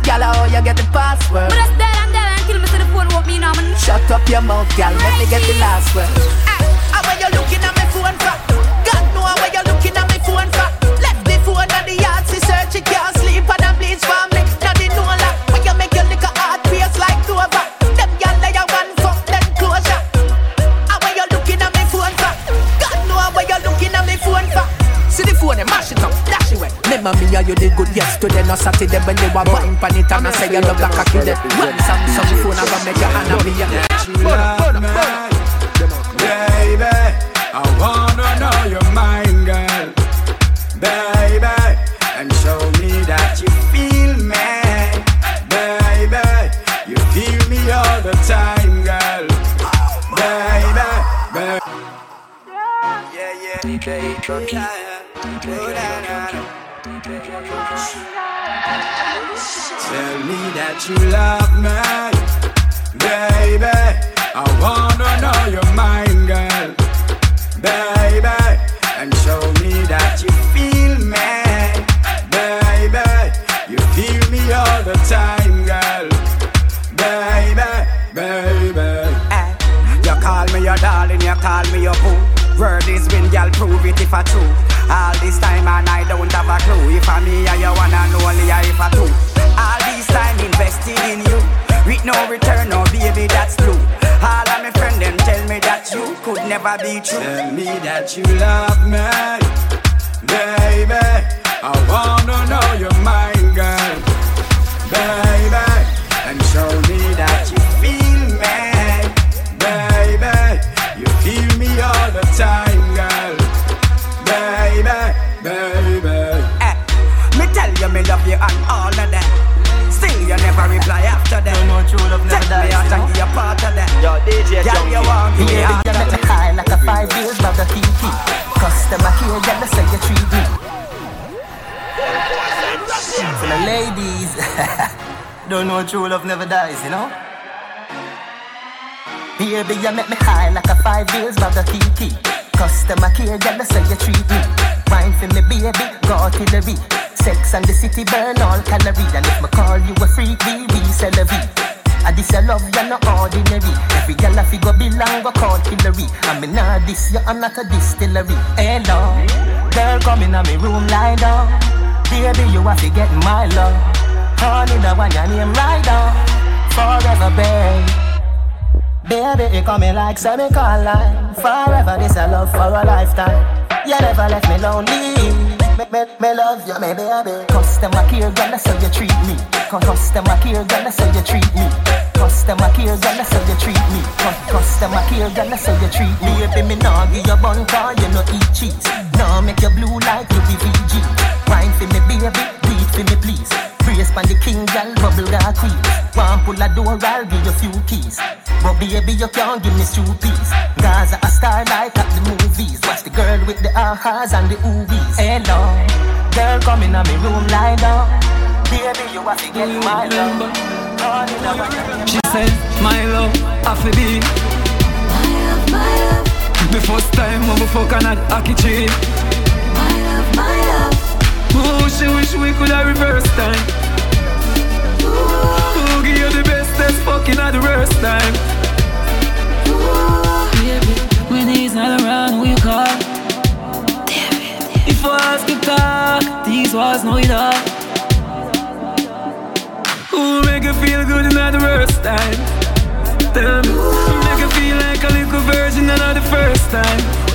Gal, how you get the password? But that's dead and dead until me see the phone won't mean I'm Shut up your mouth, gal. Let me get the last word. Good yesterday, no Saturday when they were buying pan it and I say you love like a kid. When Samsung phone, I'm gonna make you hand me. Love me, baby. I wanna know your mind, girl, baby, and show me that you feel me, baby. You feel me all the time, girl, baby, baby. Yeah, yeah, Tell me that you love me, baby. I wanna know your mind, girl, baby, and show me that you feel me, baby. You feel me all the time, girl, baby, baby. You call me your darling, you call me your boo. Word is when y'all prove it if I true. All this time and I don't have a clue. If I me and you wanna know only if I two. All this time invested in you. With no return, no baby, that's true. All of my friends them tell me that you could never be true. Tell me that you love me, baby. I wanna know your mind, girl, baby, never reply after that. No, no, true love never Take me out and give you part of that. Yo, DJ, Girl, you want me Baby, out you of make high like a five years of the kinky. Customer care, girl, they say you treat me. For the ladies, [LAUGHS] don't know true love never dies, you know. Baby, you make me high like a five years of the kinky. Customer care, girl, they say you treat me. Wine for me, baby, go the beat. Sex and the city burn all calories. And if me call you a freak, we resell a V. And this your love, you're not ordinary. Every girl a figure belong, go call Hillary. And me nah this, you are not a distillery. Hello, girl, come in me room, lie down. Baby, you have to get my love. Honey, the one your name right down. Forever, babe. baby, you coming like semicolon. Forever, this a love for a lifetime. You never left me lonely. Me, me, me love you, me baby. Customer care, that's how you treat me. Customer care, that's how you treat me. Customer care, that's how you treat me. Customer care, that's how you treat me. Baby, me nah give you bun car, you no eat cheese. Nah make you blue like you be VG. Wine for me, baby, beat for me, please. Brace pan the king, girl, bubble got queen. One pull a door, I'll give you few keys. But baby, you can't give me two piece. Gaza a star like at the movies. Watch the girl with the ahas and the oobies. Hello, girl, come in my room, lie down. Baby, you have to get my love. She said, my love, I feel be. My love, my love. The first time when we fuck on that hockey tree. My love, my love. Oh, she wish we could have reverse time. Oh, give you the bestest fucking at the worst time. Baby, when he's not around, who you call? If I ask you talk, these was no it all. Who make you feel good in the worst time? Tell me, make you feel like a little virgin in the first time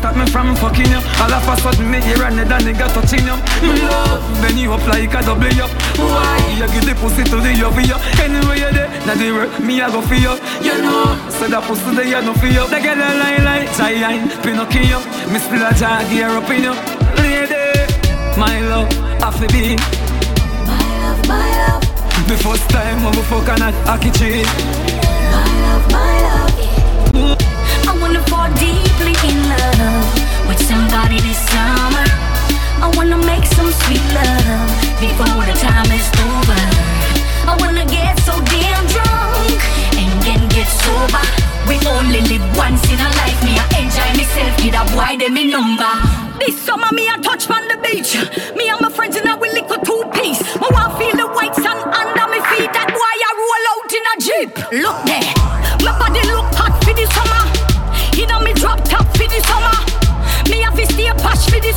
stop me from fucking you. All of a sudden, me hear a than nigga touching you. Me love, then you up like a double up. Why you give the pussy to the you? Anyway you there, now the work me I go for you. You know, so that pussy there you no for you. They get a line like giant Pinocchio. Me still a jag gear up in you, lady. My love, I feel be. My love, my love. The first time when we fuck on that hockey tree. My love, my love. Mm. I wanna fall deeply in love with somebody this summer. I wanna make some sweet love before the time is over. I wanna get so damn drunk and then get sober. We only live once in a life. Me I enjoy myself, get a boy them me number. This summer me I touch on the beach. Me and my friends and I will lick a two piece. I feel the white sun under my feet. That boy I roll out in a jeep. Look there,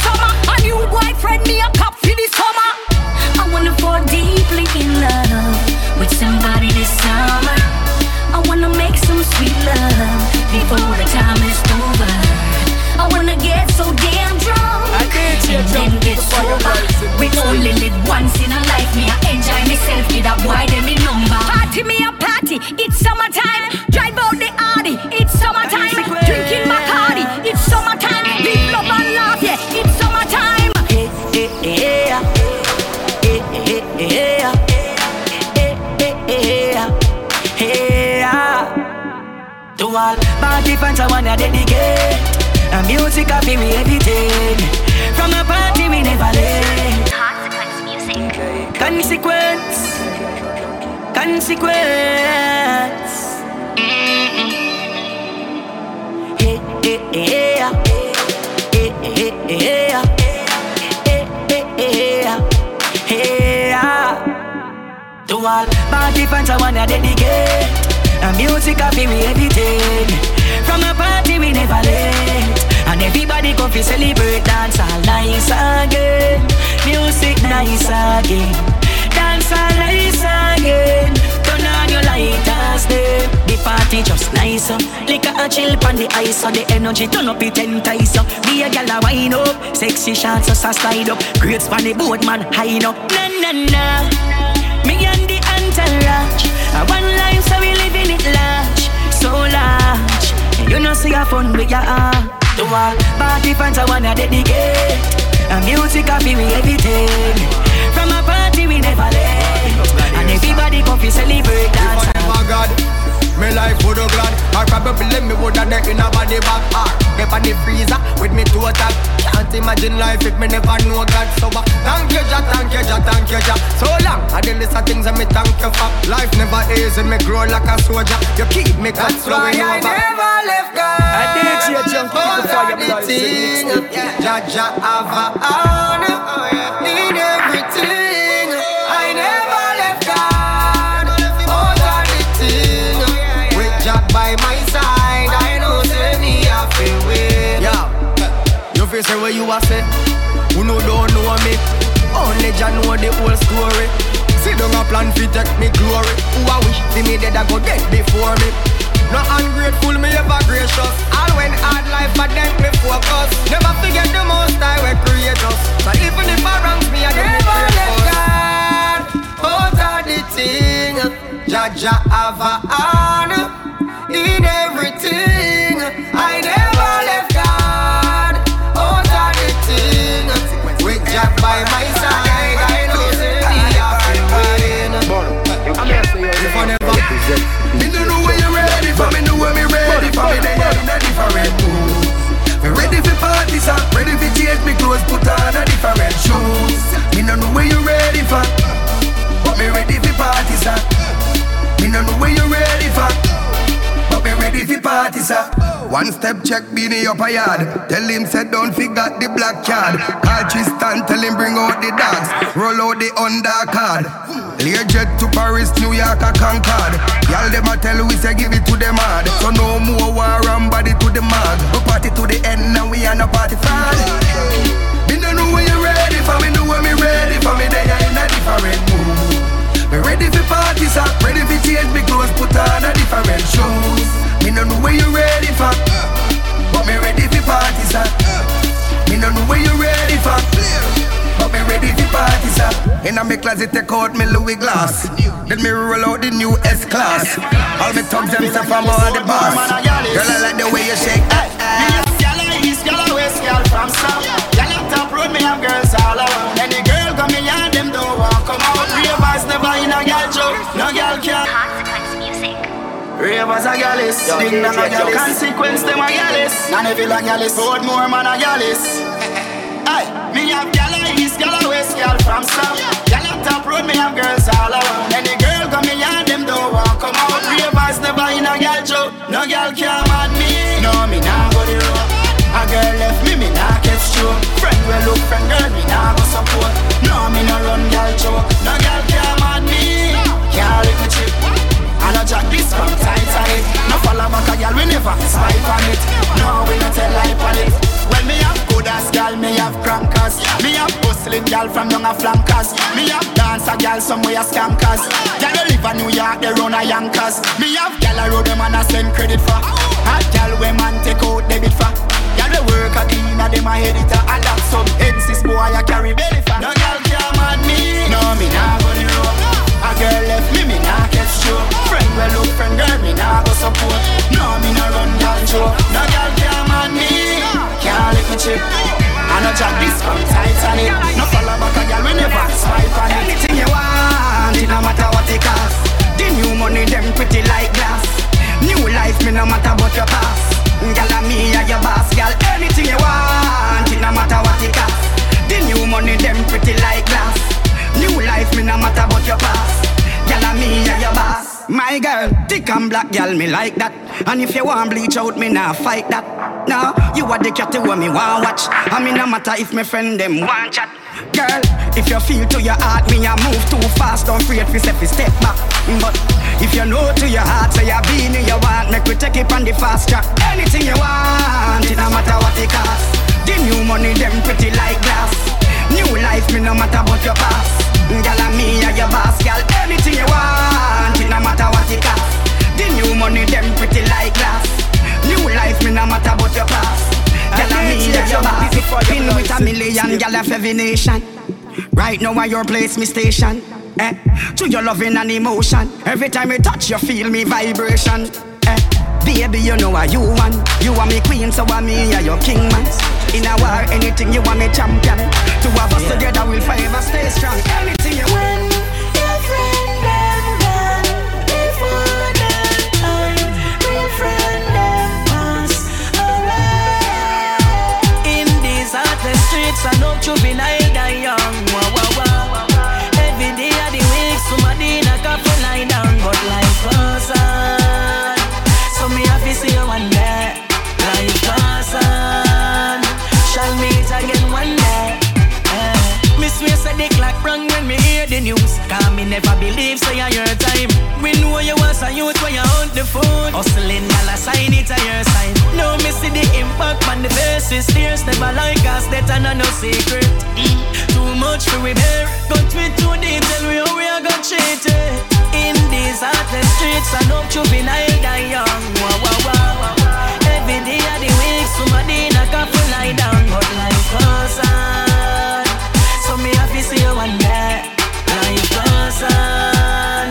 summer. A new boyfriend, me a cop for the summer. I wanna fall deeply in love with somebody this summer. I wanna make some sweet love before the time is over. I wanna get so damn drunk I and then get sober. We only live once in a life. Me I enjoy myself with a boy them in number. Party me a party, it's summertime. All party fans, I wanna dedicate a music of me everything. From a party we never late. Consequence music. Consequence. Consequence. Hey, hey, hey. Hey, hey, hey. Hey, hey, hey, yeah. Hey, yeah. To all party fans, I wanna dedicate a music of me everything. From a party we never late. And everybody come fi celebrate dance all nice again. Music nice again. Dance all nice again. Turn on your lighters them The party just nice uh. up Liquor and chill on the ice So the energy turn up it ten times up uh. Be a gal a wine up. Sexy shots us a slide up. Great span the boat man high up Na na na. Me and the entourage A one life You know see a fun with your heart to all party fans, I wanna dedicate a music of me everything. From a party we never late, and everybody come fi celebrate dance. Oh my God, me life would have glad. Or probably me would have dead in a body back. Or get on the freezer with me two attack. Can't imagine life if me never know God. So uh, thank you, Jah, thank you, Jah, thank you, Jah. So long, I did list of things and me thank you for. Life never easy, me grow like a soldier. You keep me cut flowing over. I never left God. I did see a jump before you blood Jah, Jah, have a honor. Need everything. Say what you a say. Who know don't know me? Only Jah know the whole story. See don't a plan fi take me glory. Who a wish fi me dead a go dead before me. No ungrateful, me ever gracious. All when hard life, but then me focus. Never forget the most I will create us. But even if I wrong me, I never let God out of the thing. Jaja have a hand in everything. I never by my One step check Beanie up a yard. Tell him say don't forget the black card. Call Tristan, tell him bring out the dogs. Roll out the undercard. Learjet to Paris, New York, a Concord. Y'all them a tell we say give it to them hard. So no more war and body to the mag. We party to the end and we are no party fraud. Me no know when you ready for me, know when me ready for me. Then you in a different mood. Me ready for parties, up, ready for change me clothes, put on a different shoes. Me no know where you ready for, but me ready for parties, up. Me no know where you ready for, but me ready for parties, up. In a me closet, take out me Louis glass. Then me roll out the new S class. All me thugs them say from all the boss. Girl, I like the way you shake. Eh, eh. Gyal a east, gyal a west, gyal from south. Gyal a top road, me have girls all around. Any girl come in yard, them don't want come out. Ravers never in a gyal show, no gyal can. Ravers a gyalis, ding dong a gyalis. Consequence them a gyalis. None of a gyalis, hold more man a gyalis. [LAUGHS] Hey, me have gyal a east, gyal a west, gyal from south. Gyal a top road, me have girls all around. Any girl come in yard, them don't want come out. Ravers never in a gyal show, no gyal can mad me. No, me nah go the road. A girl left me, me nah get stroke. Friend will look friend, girl, me nah go support. No, me no run gyal joke. No gyal can mad me. I no jack this from it. No follow back a gyal, we never spy on it. No, we no tell lie on it. When me have good ass gal, me have crankers. Me have hustling gal from young a flankers. Me have dancer gal somewhere scankers. Gal they live a New York, they run a Yankers. Me have gal a road them and I send credit for. Hot gal we man take out debit for. Gal they work a cleaner, them a editor. And that some heads boy I carry belly for. No gal can mad me. No me nah go the road. A girl left me, me nah get stroke. Friend well look friend girl, me nah go support. No me nah run gal show. No gal can mad me. Can't lick me chip. I no jack this from Titanic. No follow back a gal, we never swipe on it. Anything you want, it no matter what it cost. The new money, them pretty like glass. New life, me no matter what your past. Girl, and me are your boss, girl. Anything you want, it no matter what it cost. The new money, them pretty like glass. New life, me no matter what your past. Girl, and me are your boss. My girl, thick and black, girl, me like that. And if you want bleach out, me nah fight that. Nah, you are the cat who me want watch. I mean, no matter if my friend them want chat. Girl, if you feel to your heart, me a move too fast, don't afraid fi step step back. But if you know to your heart, say you be in your want, make we take it on the fast track. Anything you want, it no matter what it cost. The new money, them pretty like glass. New life, me no matter what your past. Girl, and me are your boss, girl. Anything you want, it no matter what it cost. The new money, them pretty like glass. New life, me no matter what your past. Girl, and me are your boss. Been with a million, girl, of every nation. Right now, at your place, me station. Eh, to your loving and emotion. Every time you touch, you feel me vibration. Eh, baby, you know what you want. You are me queen, so I'm me, are your king, man. In a war, anything you want me champion. Two of us together, we'll forever stay strong. Anything you want. Me never believe say so your time. We know you want a youth when you hunt the food. Hustling, a sign it a your sign. No see the impact on the faces. Tears never like us, that and no secret. Too much for bear. Got me too deep, tell me how we are gonna cheat it. In these heartless streets, I know juvenile die young. Wow, wow, wow. Every day of the week, somebody in a couple lie down, but life goes on. Uh, so me have to see you one day. On.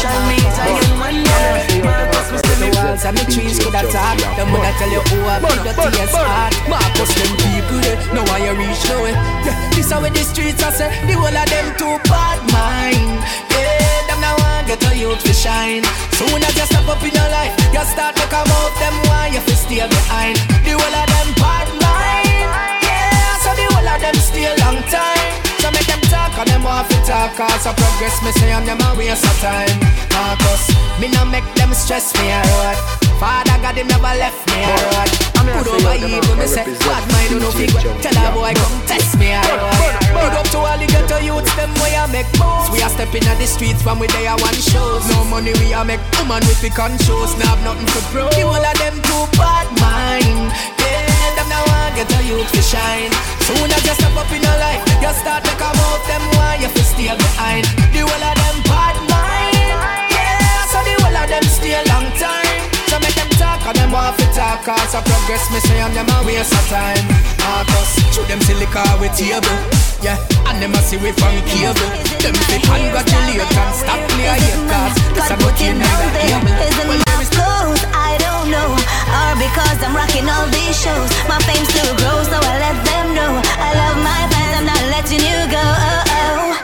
Shall meet again one day. Marcus, me see me walls and the trees could attack. Them when I tell you who I be the tears heart. Marcus, them people there, now I reach nowhere. Yeah, this how the streets I say, the whole of them too bad mind. Yeah, them now want get a youth to shine. Soon as you step up in your life, you start to come out. Them want you to stay behind. The whole of them bad mind. Yeah, so the whole of them stay long time. So make them talk and them want to talk. Cause I progress me say I'm them a waste of time. Marcus, me no make them stress me a road. Father God him never left me a road. I'm Put over evil me say? Bad mind no figure? Tell a boy come test me a road. Big up to all the ghetto youths them way I make moves. We are stepping on the streets from we day I want shows. No money we a make woman pick on shows Now have nothing to prove. The whole of them too bad mind. Yeah, them now want get a youth to shine. Soon as you step up in your life You start to come out them want you to stay Cause I progress me say I'm them a waste of time. Marcus, shoot them silica with table. Yeah, and them a see we from cable. Them say congratulate and stop play a hate Cause this a good in the able Well, there is clothes, I don't know. Or because I'm rocking all these shows. My fame still grows, so I let them know. I love my fans, I'm not letting you go. Oh, oh.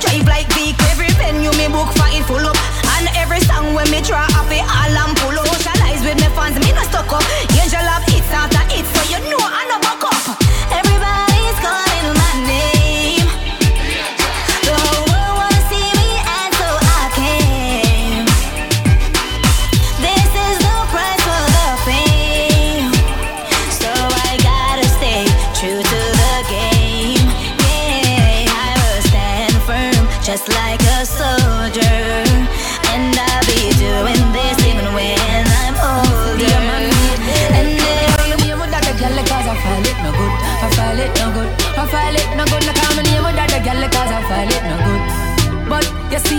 Drive like vehicle. Every venue me book for it full up, and every song when me try up it all and pull up. Socialize with me fans, me no stuck up.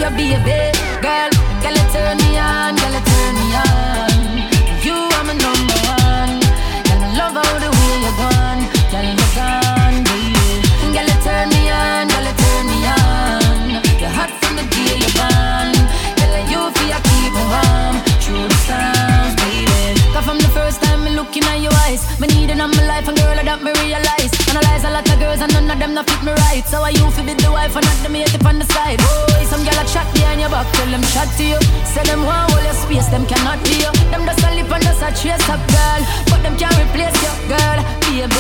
You a baby girl, girl it turn me on, girl and none of them not fit me right. So I you fi be the wife and not the mate up on the side. Boy, some gyal a chat behind your back, tell them chat to you. Say them want hold your space, them cannot be you. Them just a lip and just a trace up, girl, but them can't replace you, girl. Baby,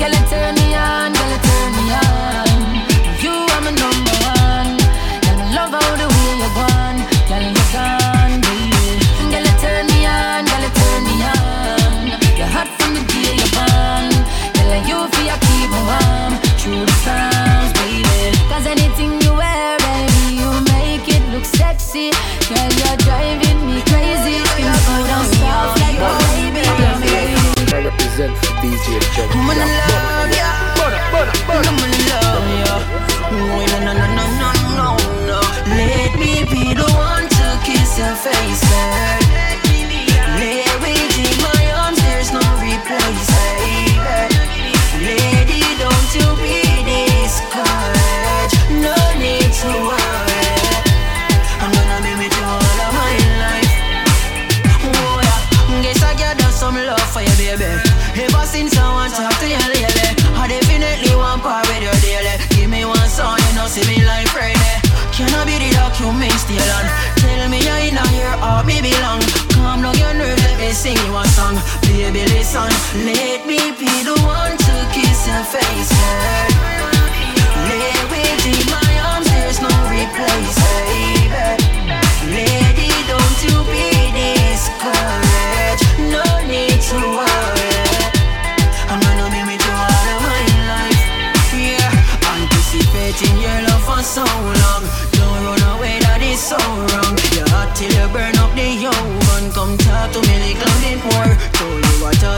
girl, it turn me on, girl, it turn me on. You are my number one. Girl, I love how the way you gone, girl, you gone, baby. Girl, it turn me on, girl, it turn me on. You're hot from the through the baby. Cause anything you wear, baby, you make it look sexy. Girl, you're driving me crazy. Smooth and soft like a baby. I represent for DJ Johnny. I'm gonna love ya. I'm gonna love ya. Oh, no, no, no, no, no, no, no. Let me be the one to kiss your face, girl. Since I want to talk to you lately, I definitely want part with you daily. Give me one song, you know, see me like Friday. Can I be the document still on? Tell me you're in your heart, me belong. Calm down your nerves, let me sing you a song. Baby, son. Let me be the one to kiss your face. Lay with in my arms, there's no replace, baby. Lady,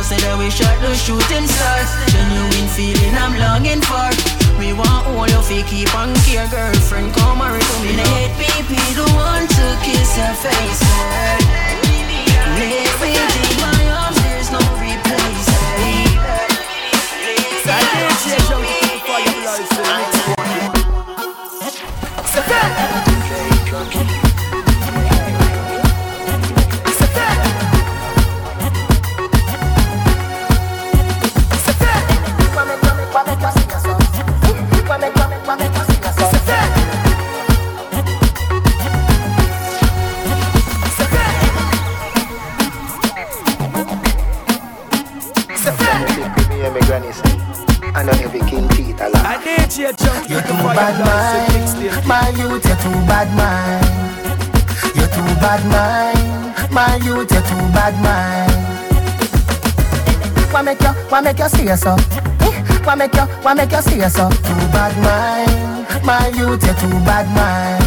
I said that we shot the shooting star. Genuine feeling I'm longing for. We want all of you keep on care, girlfriend. Come marry to me. Let me be the one to kiss your face, girl. Let me be my arms, there's no replace, baby. And too bad mind. You're too bad mind, my youth, you're too bad mind. Why make you, why make you so? Eh? Why make you, why make you say so? Too bad mind, my youth, you're too bad mind.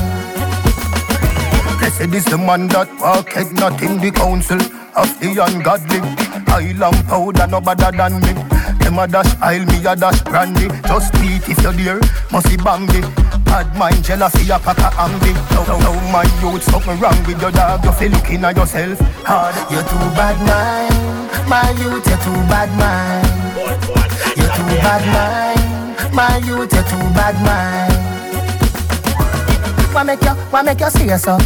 They say this the man that walketh not in the council of the ungodly. I long powder no better than me. Them a dash aisle, me a dash brandy. Just beat if you're there, must be Bambi. Bad mind, jealousy, a pack of ambi. Now, now, now, my youth, something wrong with your dog. You feel looking at yourself hard. You're too bad mind, my youth, you're too bad mind. You're too bad mind, my youth, you're too bad mind. Why make you, why make you say so?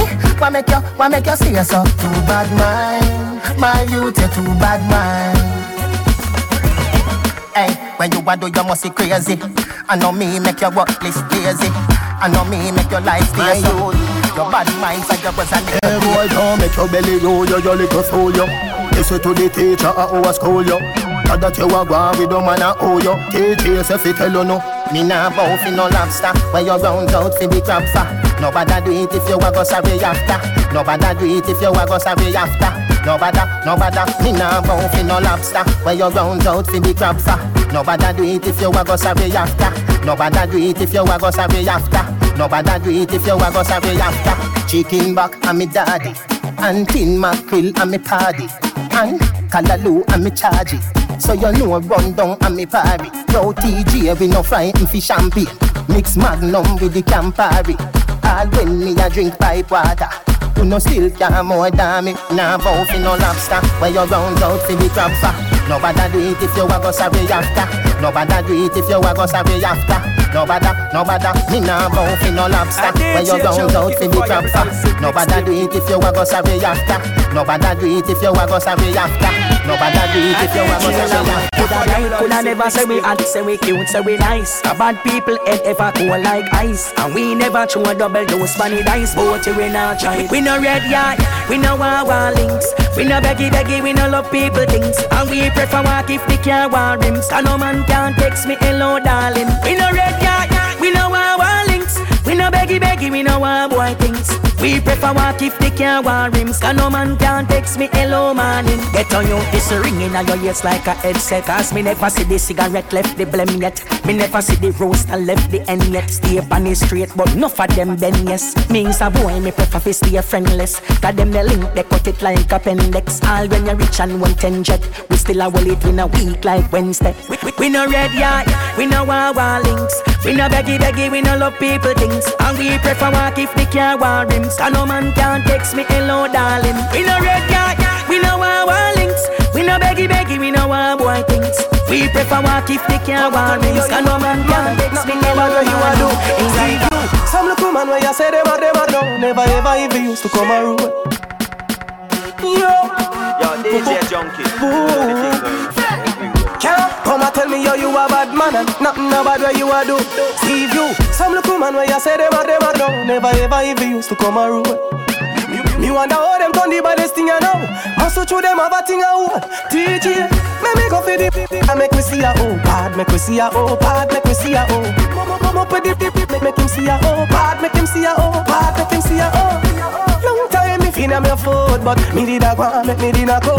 Eh? Why make you, why make you say so? Too bad mind, my youth, you're too bad mind. Hey, when you a do, you must be crazy. I know me make your work list lazy. I know me make your life stay so. Your bad mind, so you was a little Hey boy, don't make your belly roll, you your little fool, you. Listen to the teacher at our school, you. Not that you a go with the man a owe you. Teach yourself, he tell you no. Me nah bow fi no lobster Where you round out fi the crab Nobody do it if you a go sorry after Nobody do it if you a go sorry after Nobody, nobody Me nah bow fi no lobster. Where you round out fi the crab no Nobody do it if you a go sorry after. Nobody do it if you a go sorry after. Nobody do it if you a go sorry after. Chicken back and me daddy. And tin mackerel and me paddy. And callaloo and me charge so you know run down and me party No TG we no frighten fi champagne Mix magnum with the Campari. All when me a drink pipe water You no still care more than me. Nah bow fi no lobster. Where you round out fi the crab for Nobody do it if you a go sorry after. Nobody do it if you a go sorry after. Nobody, nobody, me nah bow fi no lobster. Where you round out fi the crab for Nobody do it if you a go sorry after. Nobody do it if you a go sorry after Nobody do it if you a go sorry after Coulda like, coulda never say we hot, say we cute, say we nice. A bad people head ever cool like ice, and we never throw a double dose funny dice. But we not try. We no red yard, we no wawa links. We no beggy beggy, we no love people things, and we prefer walk if the car want rims. And no man can text me hello darling. We no red yard, we no wawa links. We no beggy beggy, we no want boy things. We prefer walk if they can't want rims Cause no man can text me hello morning. Get on you, this ringing on your ears like a headset. Cause me never see the cigarette left the blem yet. Me never see the roaster left the end yet. Stay on the straight but enough of them then yes. Means a boy me prefer to stay friendless. Cause them the link they cut it like appendix. All when you rich and one ten jet We still a will it in a week like Wednesday. We, we, we no red yard, we no wawa links. We no beggy beggy, we no love people things. And we prefer walk if they can't want rims Cause no man can text me hello darling. We no red yard, we no want war links. We no beggy beggy, we no want boy things. We prefer walk if they can't want rims Cause no man can text me hello you a do darling Some look woman where you say them are them are down Never ever even used to come around. Yo. Yo, DJ Junky. Can't come and tell me yo you a bad man and nothing about where you a do. See you, some look woman where you say them are them are down. Never ever even used to come around. Me, me wonder how them done the baddest thing I know. Must through them have a thing I want. TJ, make me see a oh bad, make me see a oh bad, make me see a oh. Mama, mama, put the dip, dip, make him see a oh bad, make him see a oh bad, make him see a oh. Feel I'm your foot, but me did a go make me a go.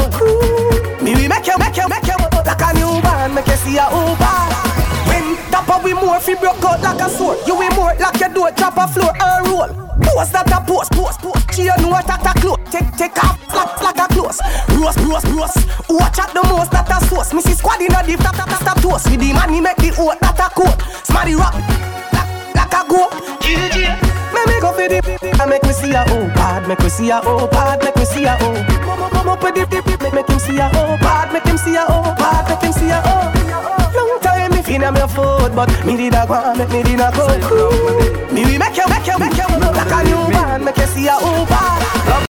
Me we make you, make you, make you like a new band, make you see a. When dapper we more fi broke out like a sword, you we more like your door drop a floor and roll. Post that a post, post, post. She you know that a close. Take, take off, like, like a close. Roast, roast, roast. Watch out the most that a sauce. Missy squad in a deep, that a that toast. With the money make the oat that a coat. Smarty rap, like, like a goat. GG. Me make up for the I make me see a oh bad, make me see a oh bad, make me see a oh. Mama, mama, put the dip, make, make him see a oh bad, make him see a oh bad, make him see a oh. Long time me feel I'm foot, but me did a go, make me did a go. Me we make you, make you, make you like a new man, make you see a oh bad.